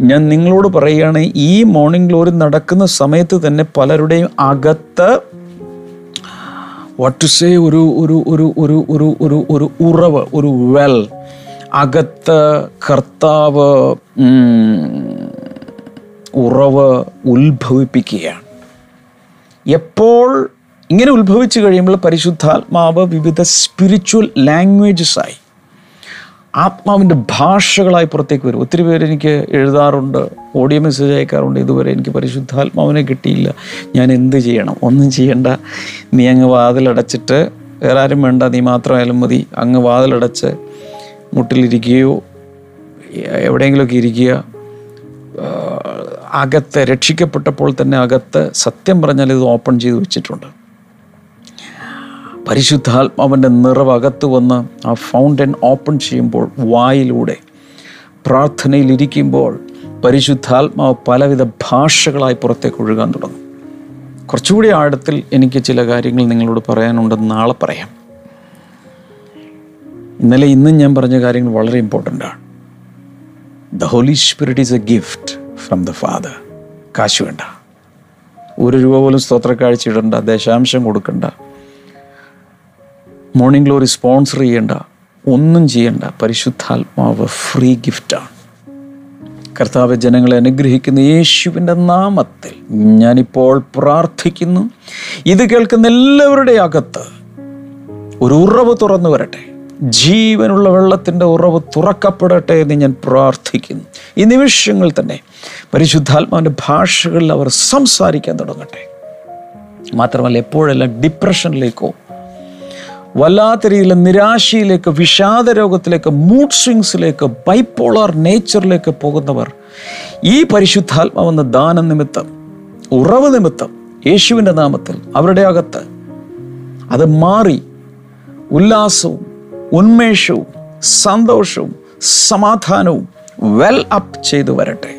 ഞാൻ നിങ്ങളോട് പറയുകയാണ് ഈ മോർണിംഗ് ഗ്ലോറി നടക്കുന്ന സമയത്ത് തന്നെ പലരുടെയും അകത്ത് വാട്ട് ടു സേ ഒരു ഒരു ഒരു ഒരു ഒരു ഒരു ഒരു ഉറവ് ഒരു വെൽ അകത്ത് കർത്താവ് ഉറവ് ഉത്ഭവിപ്പിക്കുകയാണ്. എപ്പോൾ ഇങ്ങനെ ഉത്ഭവിച്ചു കഴിയുമ്പോൾ പരിശുദ്ധാത്മാവ് വിവിധ സ്പിരിച്വൽ ലാംഗ്വേജസായി ആത്മാവിന്റെ ഭാഷകളായി പുറത്തേക്ക് വരും. ഒത്തിരി പേര് എനിക്ക് എഴുതാറുണ്ട് ഓഡിയോ മെസ്സേജ് അയക്കാറുണ്ട്. ഇതുവരെ എനിക്ക് പരിശുദ്ധാത്മാവിനെ കിട്ടിയില്ല. ഞാൻ എന്ത് ചെയ്യണം? ഒന്നും ചെയ്യണ്ട. നീ അങ്ങ് വാതിലടച്ചിട്ട് വേറെ ആരും വേണ്ട. നീ മാത്രമായാലും മതി. അങ്ങ് വാതിലടച്ച് മുട്ടിലിരിക്കുകയോ എവിടെയെങ്കിലുമൊക്കെ ഇരിക്കുക. അകത്ത് രക്ഷിക്കപ്പെട്ടപ്പോൾ തന്നെ അകത്ത് സത്യം പറഞ്ഞാൽ ഇത് ഓപ്പൺ ചെയ്ത് വെച്ചിട്ടുണ്ട്. പരിശുദ്ധാത്മാവിന്റെ നിറവകത്ത് വന്ന് ആ ഫൗണ്ടൻ ഓപ്പൺ ചെയ്യുമ്പോൾ വായിലൂടെ പ്രാർത്ഥനയിലിരിക്കുമ്പോൾ പരിശുദ്ധാത്മാവ് പലവിധ ഭാഷകളായി പുറത്തേക്ക് ഒഴുകാൻ തുടങ്ങും. കുറച്ചുകൂടി ആഴത്തിൽ എനിക്ക് ചില കാര്യങ്ങൾ നിങ്ങളോട് പറയാനുണ്ടെന്ന് നാളെ പറയാം. ഇന്നലെ ഇന്നും ഞാൻ പറഞ്ഞ കാര്യങ്ങൾ വളരെ ഇമ്പോർട്ടന്റ് ആണ്. The Holy Spirit is a gift from the Father കാശ് വേണ്ട. ഒരു രൂപ പോലും സ്തോത്രക്കാഴ്ച ഇടണ്ട ദശാംശം കൊടുക്കണ്ട. മോർണിംഗ് ഗ്ലോറി സ്പോൺസർ ചെയ്യേണ്ട. ഒന്നും ചെയ്യേണ്ട. പരിശുദ്ധാത്മാവ് ഫ്രീ ഗിഫ്റ്റാണ് കർത്താവ് ജനങ്ങളെ അനുഗ്രഹിക്കുന്ന യേശുവിന്റെ നാമത്തിൽ ഞാനിപ്പോൾ പ്രാർത്ഥിക്കുന്നു. ഇത് കേൾക്കുന്ന എല്ലാവരുടെ അകത്ത് ഒരു ഉറവ് തുറന്നു വരട്ടെ. ജീവനുള്ള വെള്ളത്തിന്റെ ഉറവ് തുറക്കപ്പെടട്ടെ എന്ന് ഞാൻ പ്രാർത്ഥിക്കുന്നു. ഈ നിമിഷങ്ങൾ തന്നെ പരിശുദ്ധാത്മാവിന്റെ ഭാഷകളിൽ അവർ സംസാരിക്കാൻ തുടങ്ങട്ടെ. മാത്രമല്ല എപ്പോഴെല്ലാം ഡിപ്രഷനിലേക്കോ വല്ലാത്ത രീതിയിൽ നിരാശയിലേക്ക് വിഷാദ രോഗത്തിലേക്ക് മൂഡ് സ്വിങ്സിലേക്ക് ബൈപ്പോളാർ നേച്ചറിലേക്ക് പോകുന്നവർ ഈ പരിശുദ്ധാത്മാവെന്ന ദാന നിമിത്തം ഉറവ് നിമിത്തം യേശുവിന്റെ നാമത്തിൽ അവരുടെ അകത്ത് അത് മാറി ഉല്ലാസവും ഉന്മേഷവും സന്തോഷവും സമാധാനവും വെൽ അപ്പ് ചെയ്തു വരട്ടെ.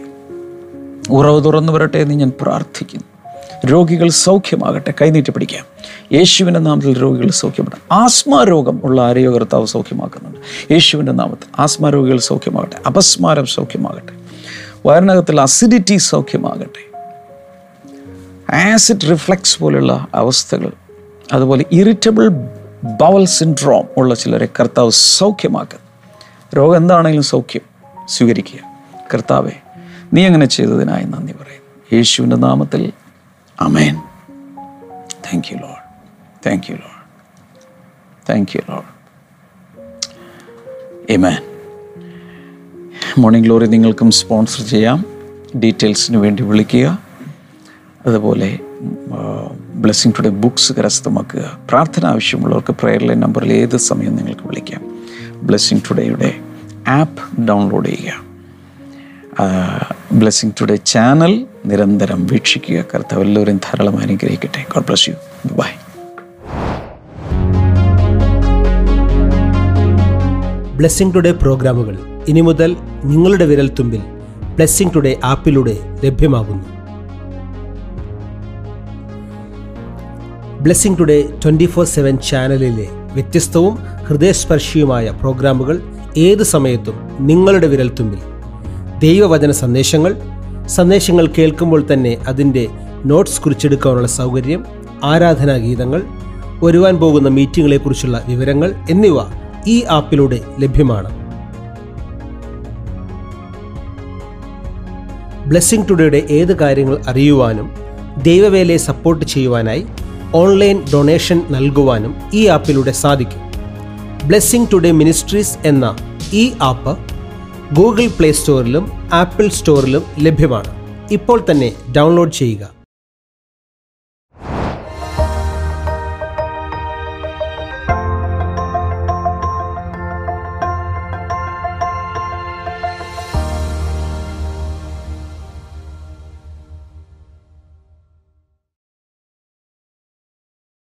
ഉറവ് തുറന്നു വരട്ടെ എന്ന് ഞാൻ പ്രാർത്ഥിക്കുന്നു. രോഗികൾ സൗഖ്യമാകട്ടെ. കൈനീട്ടി പിടിക്കാം. യേശുവിന്റെ നാമത്തിൽ രോഗികൾ സൗഖ്യപ്പെടാം ആസ്മ രോഗം ഉള്ള ആരോഗ്യ കർത്താവ് സൗഖ്യമാക്കുന്നുണ്ട്. യേശുവിന്റെ നാമത്തിൽ ആസ്മ രോഗികൾ സൗഖ്യമാകട്ടെ. അപസ്മാരം സൗഖ്യമാകട്ടെ. വയറിനകത്തിൽ അസിഡിറ്റി സൗഖ്യമാകട്ടെ. ആസിഡ് റിഫ്ലക്സ് പോലുള്ള അവസ്ഥകൾ അതുപോലെ ഇറിറ്റബിൾ ബവൽ സിൻഡ്രോം ഉള്ള ചിലരെ കർത്താവ് സൗഖ്യമാക്കുന്നു. രോഗം എന്താണെങ്കിലും സൗഖ്യം സ്വീകരിക്കുക. കർത്താവെ നീ അങ്ങനെ ചെയ്തതിനായി നന്ദി പറയുന്നു. യേശുവിന്റെ നാമത്തിൽ amen thank you Lord thank you Lord thank you Lord amen Morning Glory നിങ്ങൾക്കും സ്പോൺസർ ചെയ്യാം. ഡീറ്റെയിൽസിന് വേണ്ടി വിളിക്കുക. അതുപോലെ ബ്ലെസ്സിങ് ടുഡേ ബുക്സ് കരസ്ഥമാക്കുക. പ്രാർത്ഥന ആവശ്യമുള്ളവർക്ക് പ്രെയർ ലൈൻ നമ്പറിൽ ഏത് സമയം നിങ്ങൾക്ക് വിളിക്കാം. ബ്ലെസ്സിങ് ടുഡേയുടെ ആപ്പ് ഡൗൺലോഡ് ചെയ്യുക. ബ്ലെസ്സിങ് ടുഡേ ചാനൽ നിരന്തരം വീക്ഷിക്കുക. കർത്താവ് എല്ലാവരും ധാരാളം അനുഗ്രഹിക്കട്ടെ. God bless you bye Blessing Today പ്രോഗ്രാമുകൾ ഇനി മുതൽ നിങ്ങളുടെ വിരൽത്തുമ്പിൽ ബ്ലെസ്സിംഗ് ടുഡേ ആപ്പിലൂടെ ലഭ്യമാകുന്നു. Blessing Today twenty four seven ചാനലിലെ വ്യത്യസ്തവും ഹൃദയസ്പർശിയുമായ പ്രോഗ്രാമുകൾ ഏത് സമയത്തും നിങ്ങളുടെ വിരൽത്തുമ്പിൽ ദൈവവചന സന്ദേശങ്ങൾ സന്ദേശങ്ങൾ കേൾക്കുമ്പോൾ തന്നെ അതിന്റെ നോട്ട്സ് കുറിച്ചെടുക്കാനുള്ള സൗകര്യം ആരാധനാ ഗീതങ്ങൾ വരുവാൻ പോകുന്ന മീറ്റിങ്ങുകളെക്കുറിച്ചുള്ള വിവരങ്ങൾ എന്നിവ ഈ ആപ്പിലൂടെ ലഭ്യമാണ്. ബ്ലെസ്സിംഗ് ടുഡേയുടെ ഏത് കാര്യങ്ങൾ അറിയുവാനും ദൈവവേലയെ സപ്പോർട്ട് ചെയ്യുവാനായി ഓൺലൈൻ ഡൊണേഷൻ നൽകുവാനും ഈ ആപ്പിലൂടെ സാധിക്കും. ബ്ലെസ്സിംഗ് ടുഡേ മിനിസ്ട്രീസ് എന്ന ഈ ആപ്പ് ഗൂഗിൾ പ്ലേ സ്റ്റോറിലും ആപ്പിൾ സ്റ്റോറിലും ലഭ്യമാണ്. ഇപ്പോൾ തന്നെ ഡൗൺലോഡ് ചെയ്യുക.